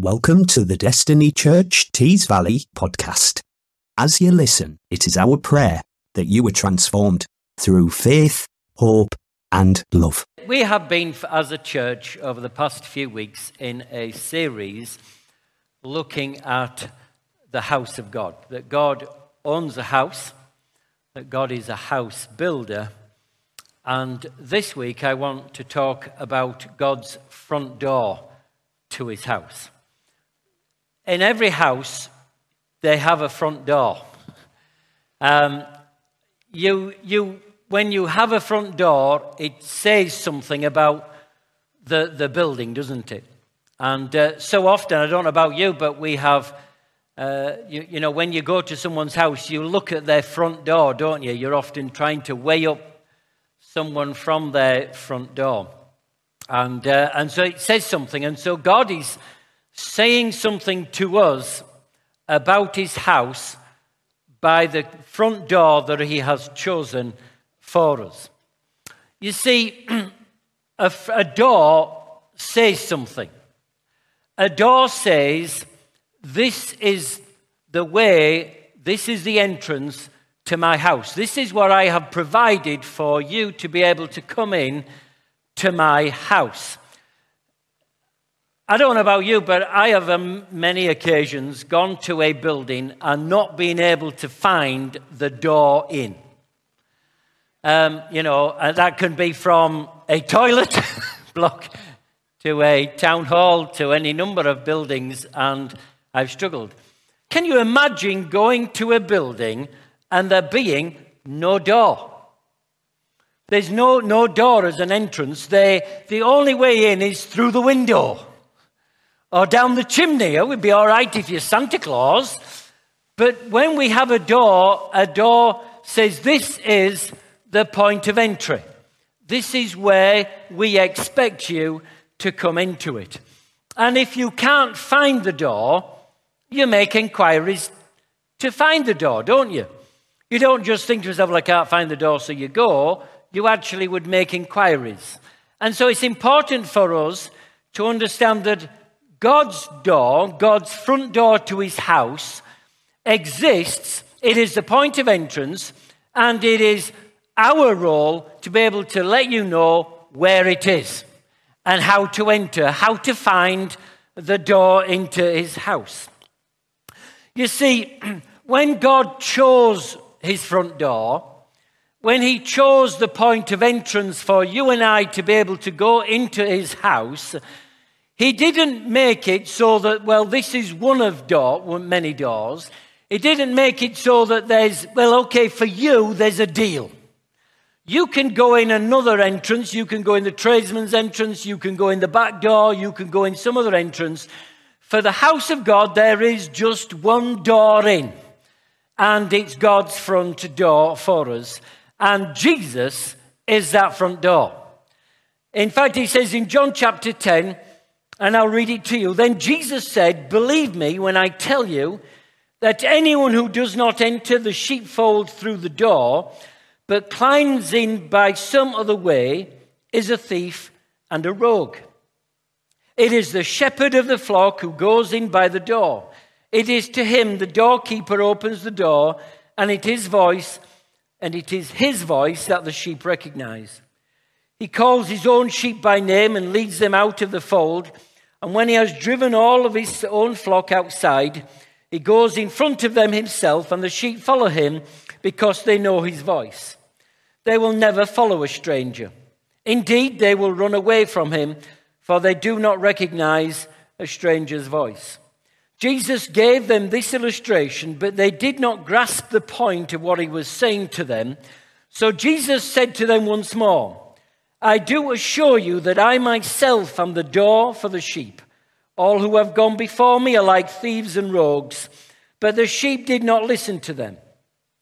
Welcome to the Destiny Church Tees Valley podcast. As you listen, it is our prayer that you are transformed through faith, hope, and love. We have been, as a church, over the past few weeks in a series looking at the house of God. That God owns a house, that God is a house builder. And this week I want to talk about God's front door to his house. In every house, they have a front door. Um, you, you, when you have a front door, it says something about the, the building, doesn't it? And uh, so often, I don't know about you, but we have, uh, you, you know, when you go to someone's house, you look at their front door, don't you? You're often trying to weigh up someone from their front door. And, uh, and so it says something. And so God is saying something to us about his house by the front door that he has chosen for us. You see, a, a door says something. A door says, This is the way, this is the entrance to my house. This is what I have provided for you to be able to come in to my house. I don't know about you, but I have on many occasions gone to a building and not been able to find the door in. Um, you know, that can be from a toilet block to a town hall to any number of buildings, and I've struggled. Can you imagine going to a building and there being no door? There's no, no door as an entrance. They, the only way in is through the window or down the chimney. Oh, it would be all right if you're Santa Claus. But when we have a door, a door says this is the point of entry. This is where we expect you to come into it. And if you can't find the door, you make inquiries to find the door, don't you? You don't just think to yourself, well, I can't find the door, so you go you actually would make inquiries. And so it's important for us to understand that God's door, God's front door to his house, exists. It is the point of entrance, and it is our role to be able to let you know where it is and how to enter, how to find the door into his house. You see, when God chose his front door, when he chose the point of entrance for you and I to be able to go into his house, he didn't make it so that, well, this is one of door, many doors. He didn't make it so that there's, well, okay, for you, there's a deal. You can go in another entrance, you can go in the tradesman's entrance, you can go in the back door, you can go in some other entrance. For the house of God, there is just one door in, and it's God's front door for us. And Jesus is that front door. In fact, he says in John chapter 10, and I'll read it to you. Then Jesus said, Believe me when I tell you that anyone who does not enter the sheepfold through the door, but climbs in by some other way, is a thief and a rogue. It is the shepherd of the flock who goes in by the door. It is to him the doorkeeper opens the door, and it is voice and it is his voice that the sheep recognize. He calls his own sheep by name and leads them out of the fold. And when he has driven all of his own flock outside, he goes in front of them himself, and the sheep follow him because they know his voice. They will never follow a stranger. Indeed, they will run away from him, for they do not recognize a stranger's voice. Jesus gave them this illustration, but they did not grasp the point of what he was saying to them. So Jesus said to them once more, I do assure you that I myself am the door for the sheep. All who have gone before me are like thieves and rogues, but the sheep did not listen to them.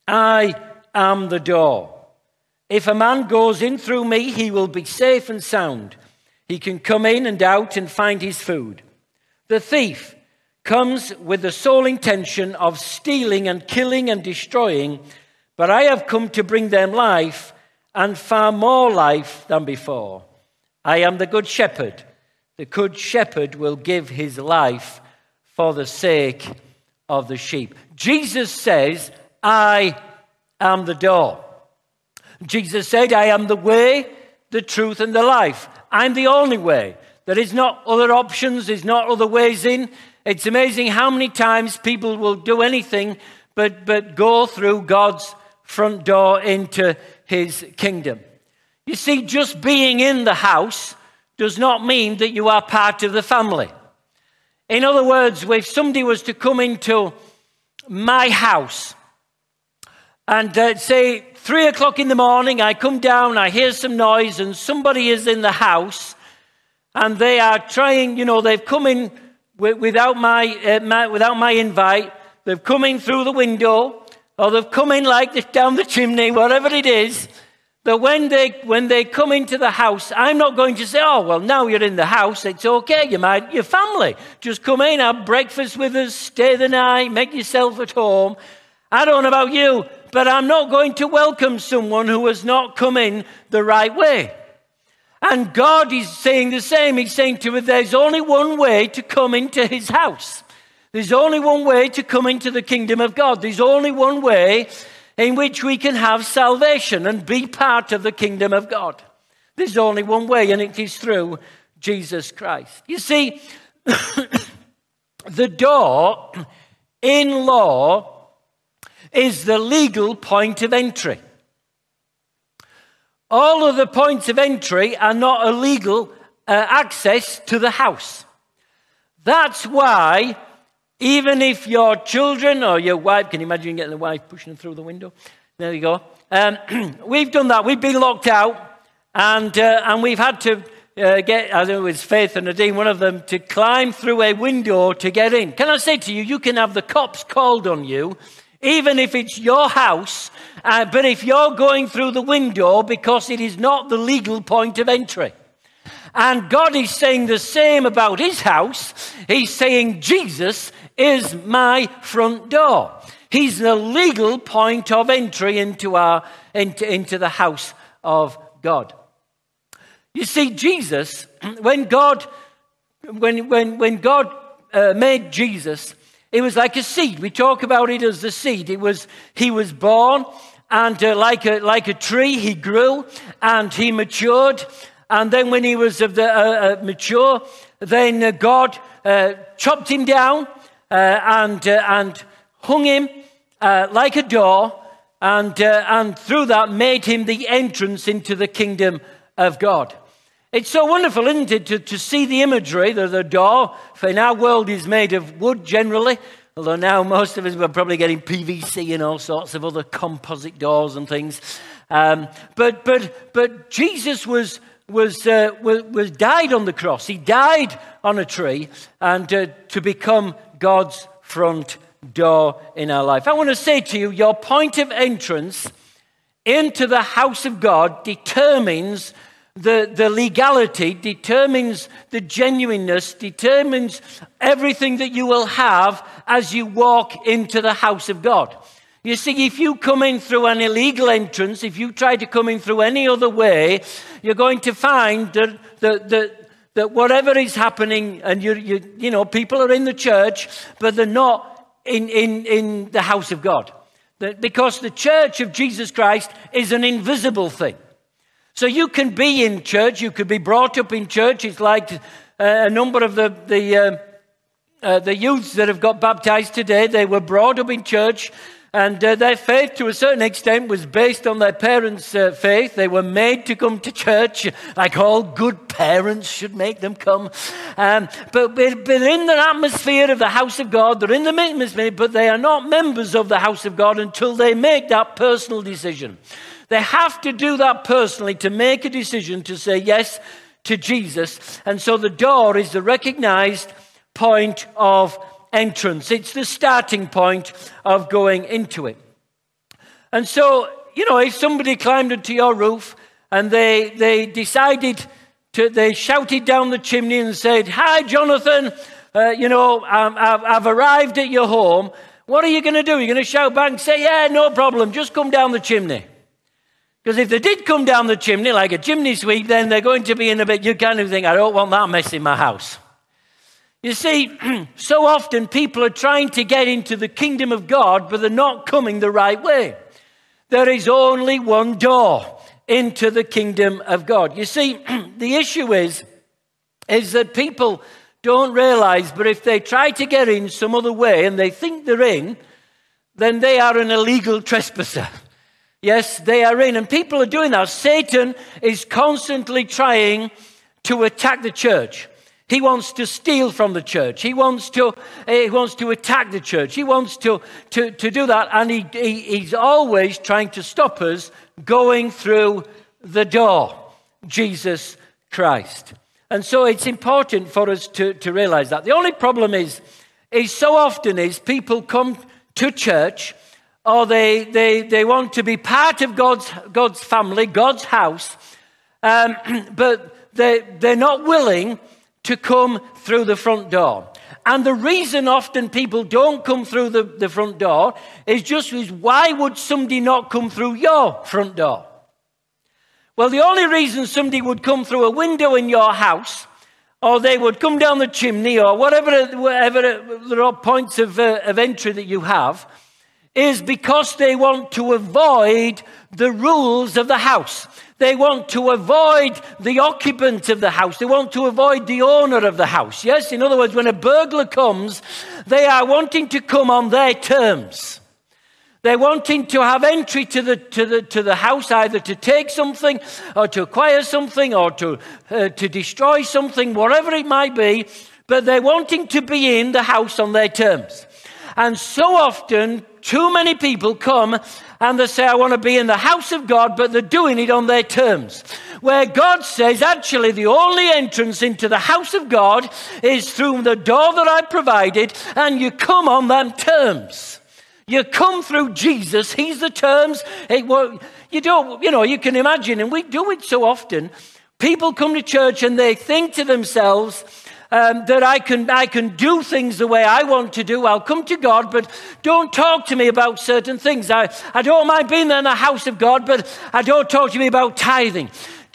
I am the door. If a man goes in through me, he will be safe and sound. He can come in and out and find his food. The thief, comes with the sole intention of stealing and killing and destroying, but I have come to bring them life and far more life than before. I am the good shepherd. The good shepherd will give his life for the sake of the sheep. Jesus says, I am the door. Jesus said, I am the way, the truth, and the life. I'm the only way. There is not other options, there's not other ways in. It's amazing how many times people will do anything but, but go through God's front door into his kingdom. You see, just being in the house does not mean that you are part of the family. In other words, if somebody was to come into my house and uh, say, three o'clock in the morning, I come down, I hear some noise, and somebody is in the house, and they are trying, you know, they've come in without my, uh, my, without my invite, they've come in through the window, or they've come in like this down the chimney, whatever it is, that when they, when they come into the house, I'm not going to say, oh, well, now you're in the house, it's okay, you might, your family. Just come in, have breakfast with us, stay the night, make yourself at home. I don't know about you, but I'm not going to welcome someone who has not come in the right way. And God is saying the same. He's saying to us, there's only one way to come into his house. There's only one way to come into the kingdom of God. There's only one way in which we can have salvation and be part of the kingdom of God. There's only one way, and it is through Jesus Christ. You see, the door in law is the legal point of entry. All of the points of entry are not a legal uh, access to the house. That's why even if your children or your wife, can you imagine getting the wife pushing them through the window? There you go. Um, we've done that. We've been locked out, and, uh, and we've had to uh, get, I think it was Faith and Nadine, one of them, to climb through a window to get in. Can I say to you, you can have the cops called on you, even if it's your house, uh, but if you're going through the window because it is not the legal point of entry. And God is saying the same about his house. He's saying Jesus is my front door. He's the legal point of entry into, our, into, into the house of God. You see, Jesus, when God, when, when, when God uh, made Jesus, it was like a seed. We talk about it as the seed. It was, he was born, and uh, like, a, like a tree, he grew and he matured. And then, when he was of the, uh, uh mature, then uh, God uh, chopped him down and, uh, and hung him uh, like a door, and, uh, and through that made him the entrance into the kingdom of God. It's so wonderful, isn't it, to, to see the imagery that the door, for in our world, is made of wood generally, although now most of us are probably getting PVC and all sorts of other composite doors and things. Um, but, but, but Jesus was, was, uh, was, was, died on the cross. He died on a tree and uh, to become God's front door in our life. I want to say to you, your point of entrance into the house of God determines the, the legality, determines the genuineness, determines everything that you will have as you walk into the house of God. You see, if you come in through an illegal entrance, if you try to come in through any other way, you're going to find that, that, that that whatever is happening, and you, you, you know, people are in the church, but they're not in, in, in the house of God. That because the church of Jesus Christ is an invisible thing. So you can be in church, you could be brought up in church. It's like uh, a number of the, the, uh, uh, the youths that have got baptized today, they were brought up in church and uh, their faith, to a certain extent, was based on their parents' uh, faith. They were made to come to church, like all good parents should make them come. Um, but, but, but in the atmosphere of the house of God, they're in the atmosphere, but they are not members of the house of God until they make that personal decision. They have to do that personally to make a decision to say yes to Jesus. And so the door is the recognized point of entrance. It's the starting point of going into it. And so, you know, if somebody climbed into your roof and they, they decided to, they shouted down the chimney and said, Hi, Jonathan, uh, you know, I've, I've arrived at your home. What are you going to do? You're going to shout back and say, Yeah, no problem, just come down the chimney. Because if they did come down the chimney like a chimney sweep, then they're going to be in a bit, you kind of think, I don't want that mess in my house. You see, so often people are trying to get into the kingdom of God, but they're not coming the right way. There is only one door into the kingdom of God. You see, the issue is, is that people don't realize, but if they try to get in some other way and they think they're in, then they are an illegal trespasser. Yes, they are in. And people are doing that. Satan is constantly trying to attack the church. He wants to steal from the church. He wants to, he wants to attack the church. He wants to, to, to do that. And he, he, he's always trying to stop us going through the door, Jesus Christ. And so it's important for us to, to realize that. The only problem is, is so often is people come to church or they, they, they want to be part of God's, God's family, God's house, um, but they, they're not willing to come through the front door. And the reason often people don't come through the, the front door is just is why would somebody not come through your front door? Well, the only reason somebody would come through a window in your house, or they would come down the chimney, or whatever, whatever there are points of, uh, of entry that you have, is because they want to avoid the rules of the house. They want to avoid the occupant of the house. They want to avoid the owner of the house. Yes, in other words, when a burglar comes, they are wanting to come on their terms. They're wanting to have entry to the, to the, to the house either to take something or to acquire something or to, uh, to destroy something, whatever it might be, but they're wanting to be in the house on their terms. And so often, too many people come and they say, I want to be in the house of God, but they're doing it on their terms. Where God says, actually, the only entrance into the house of God is through the door that I provided, and you come on them terms. You come through Jesus, He's the terms. You don't, you know, you can imagine, and we do it so often. People come to church and they think to themselves, um, that I can, I can do things the way I want to do. I'll come to God, but don't talk to me about certain things. I, I don't mind being in the house of God, but I don't talk to me about tithing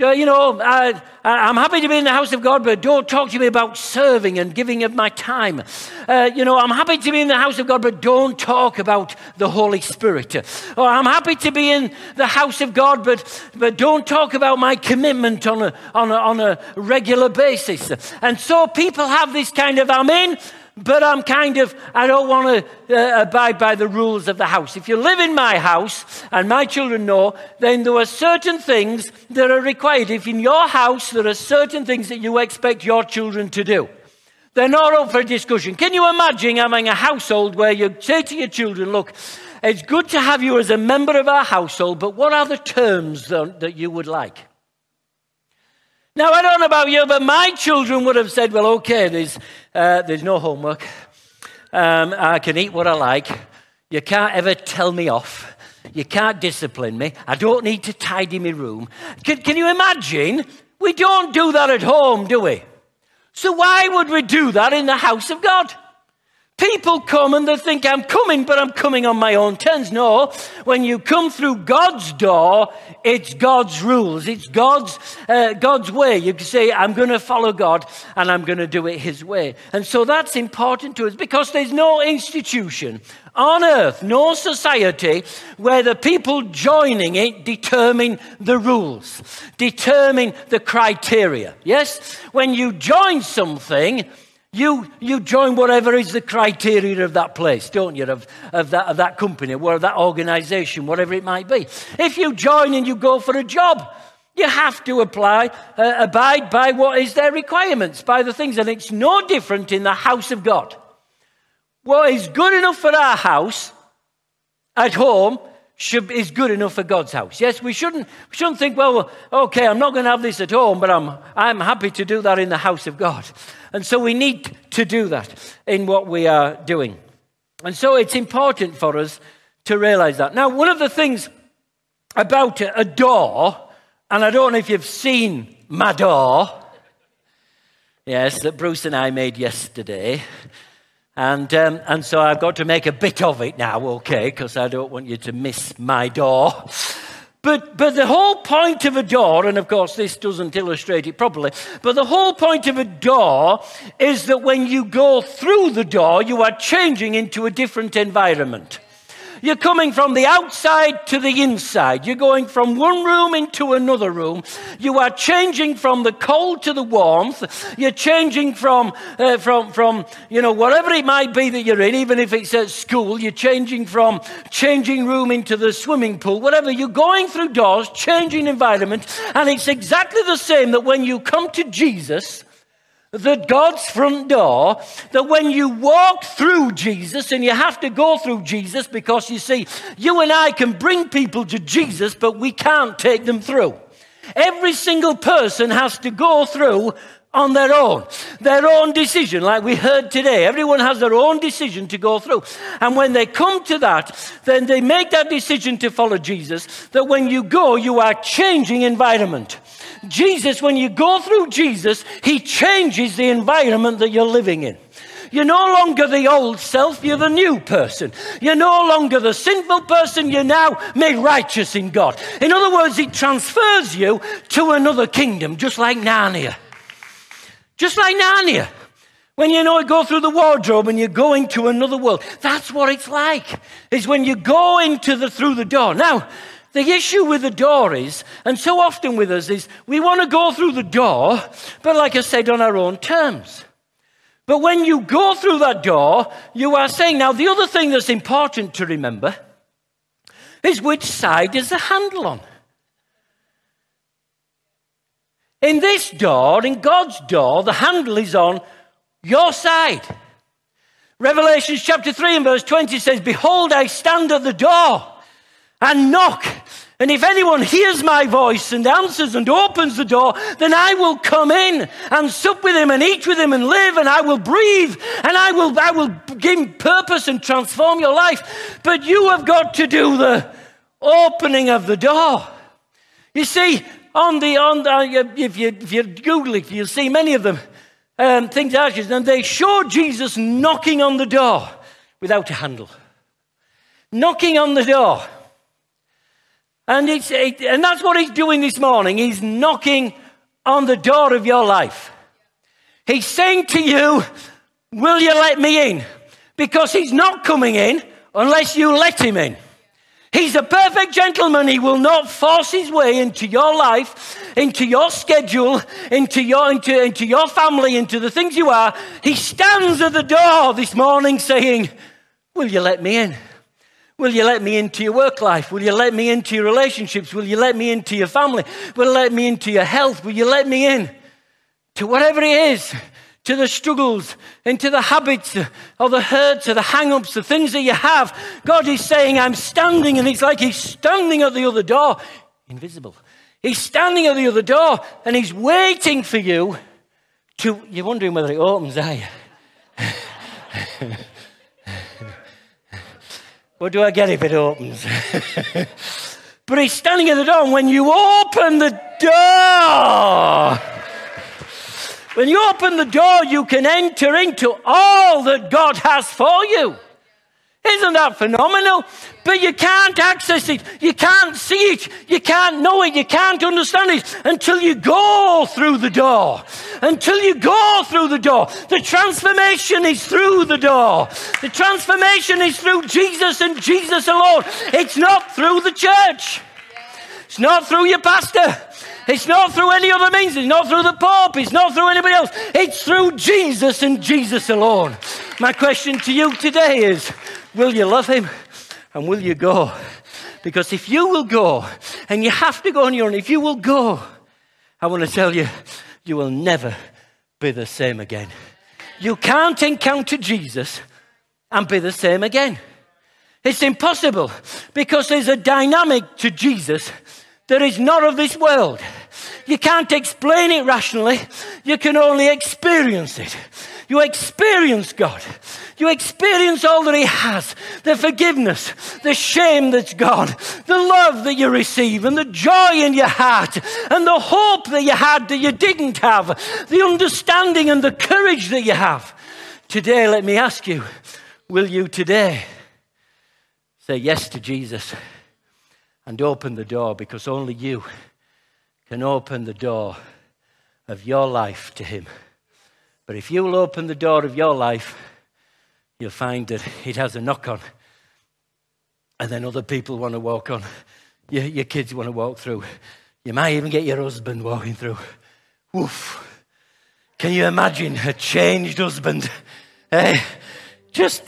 you know, I, am happy to be in the house of God, but don't talk to me about serving and giving of my time. Uh, you know, I'm happy to be in the house of God, but don't talk about the Holy Spirit. Or I'm happy to be in the house of God, but, but don't talk about my commitment on a, on, a, on a regular basis. And so people have this kind of, I'm in, but I'm kind of, I don't want to uh, abide by the rules of the house. If you live in my house, and my children know, then there are certain things that are required. If in your house there are certain things that you expect your children to do, they're not up for discussion. Can you imagine having a household where you say to your children, look, it's good to have you as a member of our household, but what are the terms that you would like? Now, I don't know about you, but my children would have said, well, okay, there's, uh, there's no homework. Um, I can eat what I like. You can't ever tell me off. You can't discipline me. I don't need to tidy my room. Can, can you imagine? We don't do that at home, do we? So why would we do that in the house of God? People come and they think I'm coming, but I'm coming on my own terms. No, when you come through God's door, it's God's rules, it's God's, uh, God's way. You can say, I'm going to follow God and I'm going to do it His way. And so that's important to us because there's no institution on earth, no society where the people joining it determine the rules, determine the criteria. Yes? When you join something, you, you join whatever is the criteria of that place, don't you? Of, of, that, of that company or of that organization, whatever it might be. If you join and you go for a job, you have to apply, uh, abide by what is their requirements, by the things. And it's no different in the house of God. What is good enough for our house at home should, is good enough for God's house. Yes, we shouldn't, we shouldn't think, well, okay, I'm not going to have this at home, but I'm, I'm happy to do that in the house of God. And so we need to do that in what we are doing. And so it's important for us to realize that. Now, one of the things about a door, and I don't know if you've seen my door, yes, that Bruce and I made yesterday. And, um, and so I've got to make a bit of it now, okay, because I don't want you to miss my door. But, but the whole point of a door, and of course this doesn't illustrate it properly, but the whole point of a door is that when you go through the door, you are changing into a different environment. You're coming from the outside to the inside. You're going from one room into another room. You are changing from the cold to the warmth. You're changing from, uh, from, from, you know, whatever it might be that you're in, even if it's at school, you're changing from changing room into the swimming pool, whatever. You're going through doors, changing environment. And it's exactly the same that when you come to Jesus, that God's front door, that when you walk through Jesus, and you have to go through Jesus because you see, you and I can bring people to Jesus, but we can't take them through. Every single person has to go through on their own, their own decision, like we heard today. Everyone has their own decision to go through. And when they come to that, then they make that decision to follow Jesus, that when you go, you are changing environment. Jesus, when you go through Jesus, He changes the environment that you're living in. You're no longer the old self, you're the new person. You're no longer the sinful person, you're now made righteous in God. In other words, it transfers you to another kingdom, just like Narnia. Just like Narnia. When you know go through the wardrobe and you go into another world, that's what it's like. Is when you go into the through the door. Now, the issue with the door is, and so often with us, is we want to go through the door, but like I said, on our own terms. But when you go through that door, you are saying, now the other thing that's important to remember is which side is the handle on. In this door, in God's door, the handle is on your side. Revelation chapter 3 and verse 20 says, Behold, I stand at the door and knock. And if anyone hears my voice and answers and opens the door, then I will come in and sup with him and eat with him and live and I will breathe and I will, I will give purpose and transform your life. But you have got to do the opening of the door. You see, on the, on the, if you, if you Google it, you'll see many of them, um, things ashes, and they show Jesus knocking on the door without a handle. Knocking on the door. And, it's, it, and that's what he's doing this morning. He's knocking on the door of your life. He's saying to you, Will you let me in? Because he's not coming in unless you let him in. He's a perfect gentleman. He will not force his way into your life, into your schedule, into your, into, into your family, into the things you are. He stands at the door this morning saying, Will you let me in? Will you let me into your work life? Will you let me into your relationships? Will you let me into your family? Will you let me into your health? Will you let me in to whatever it is? To the struggles, into the habits or the hurts or the hang ups, the things that you have. God is saying, I'm standing, and it's like He's standing at the other door, invisible. He's standing at the other door and He's waiting for you to. You're wondering whether it opens, are you? What do I get if it opens? but he's standing at the door, and when you open the door, when you open the door, you can enter into all that God has for you. Isn't that phenomenal? But you can't access it. You can't see it. You can't know it. You can't understand it until you go through the door. Until you go through the door. The transformation is through the door. The transformation is through Jesus and Jesus alone. It's not through the church. It's not through your pastor. It's not through any other means. It's not through the Pope. It's not through anybody else. It's through Jesus and Jesus alone. My question to you today is Will you love him? And will you go? Because if you will go, and you have to go on your own, if you will go, I want to tell you, you will never be the same again. You can't encounter Jesus and be the same again. It's impossible because there's a dynamic to Jesus that is not of this world. You can't explain it rationally, you can only experience it. You experience God. You experience all that He has the forgiveness, the shame that's gone, the love that you receive, and the joy in your heart, and the hope that you had that you didn't have, the understanding and the courage that you have. Today, let me ask you will you today say yes to Jesus and open the door because only you can open the door of your life to Him. But if you'll open the door of your life, you'll find that it has a knock on. And then other people want to walk on. Your, your kids want to walk through. You might even get your husband walking through. Woof. Can you imagine a changed husband? Eh? just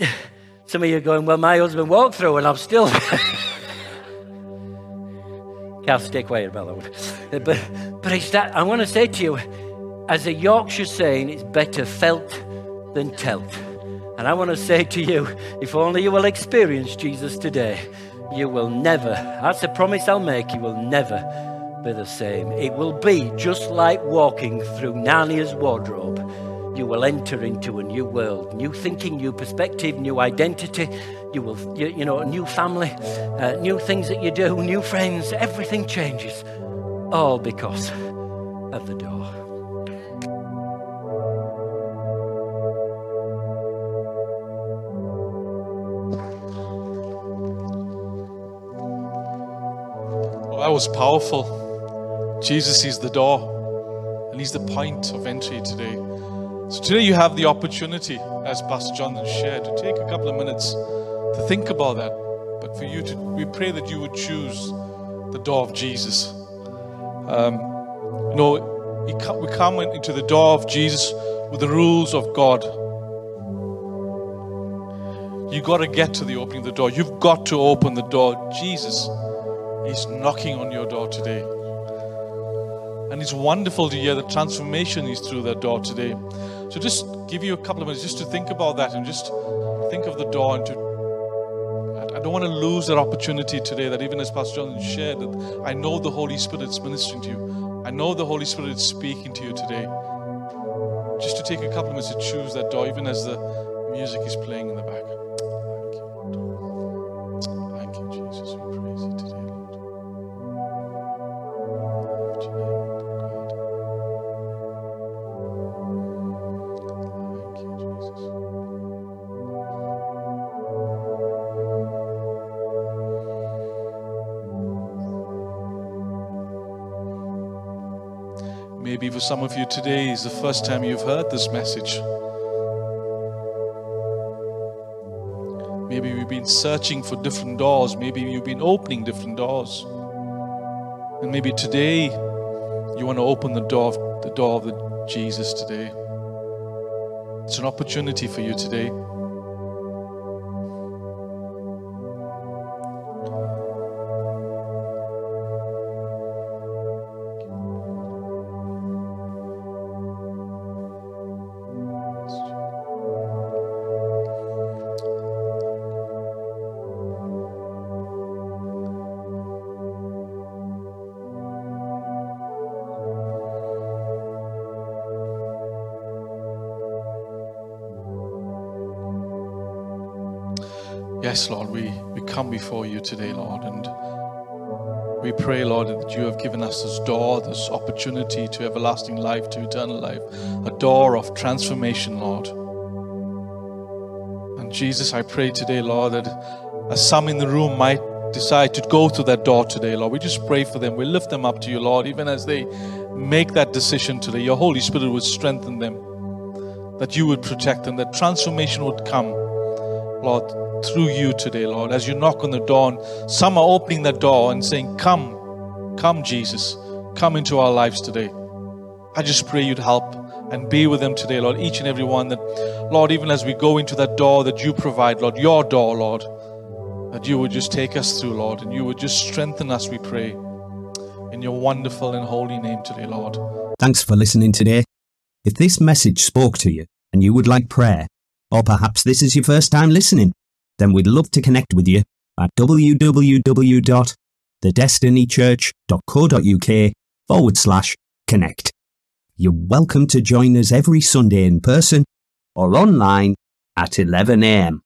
some of you are going, Well, my husband walked through and I'm still. Can't stay quiet about that one. But, but it's that, I want to say to you, as a Yorkshire saying, it's better felt than telt. And I want to say to you, if only you will experience Jesus today, you will never, that's a promise I'll make, you will never be the same. It will be just like walking through Narnia's wardrobe. You will enter into a new world, new thinking, new perspective, new identity. You will, you, you know, a new family, uh, new things that you do, new friends. Everything changes, all because of the door. Was powerful. Jesus is the door, and He's the point of entry today. So today you have the opportunity, as Pastor Jonathan shared, to take a couple of minutes to think about that. But for you to, we pray that you would choose the door of Jesus. Um, you know, we come into the door of Jesus with the rules of God. You've got to get to the opening of the door. You've got to open the door. Jesus is knocking on your door today. And it's wonderful to hear the transformation is through that door today. So just give you a couple of minutes just to think about that and just think of the door and to I don't want to lose that opportunity today that even as Pastor John shared that I know the Holy Spirit is ministering to you. I know the Holy Spirit is speaking to you today. Just to take a couple of minutes to choose that door even as the music is playing in the back. Maybe for some of you today is the first time you've heard this message. Maybe you've been searching for different doors. Maybe you've been opening different doors. And maybe today you want to open the door of, the door of the Jesus today. It's an opportunity for you today. Yes, Lord, we, we come before you today, Lord, and we pray, Lord, that you have given us this door, this opportunity to everlasting life, to eternal life, a door of transformation, Lord. And Jesus, I pray today, Lord, that as some in the room might decide to go through that door today, Lord, we just pray for them. We lift them up to you, Lord, even as they make that decision today. Your Holy Spirit would strengthen them, that you would protect them, that transformation would come, Lord through you today, Lord, as you knock on the door. And some are opening the door and saying, Come, come, Jesus, come into our lives today. I just pray you'd help and be with them today, Lord, each and every one that, Lord, even as we go into that door that you provide, Lord, your door, Lord, that you would just take us through, Lord, and you would just strengthen us, we pray, in your wonderful and holy name today, Lord. Thanks for listening today. If this message spoke to you and you would like prayer, or perhaps this is your first time listening, then we'd love to connect with you at www.thedestinychurch.co.uk forward slash connect. You're welcome to join us every Sunday in person or online at 11am.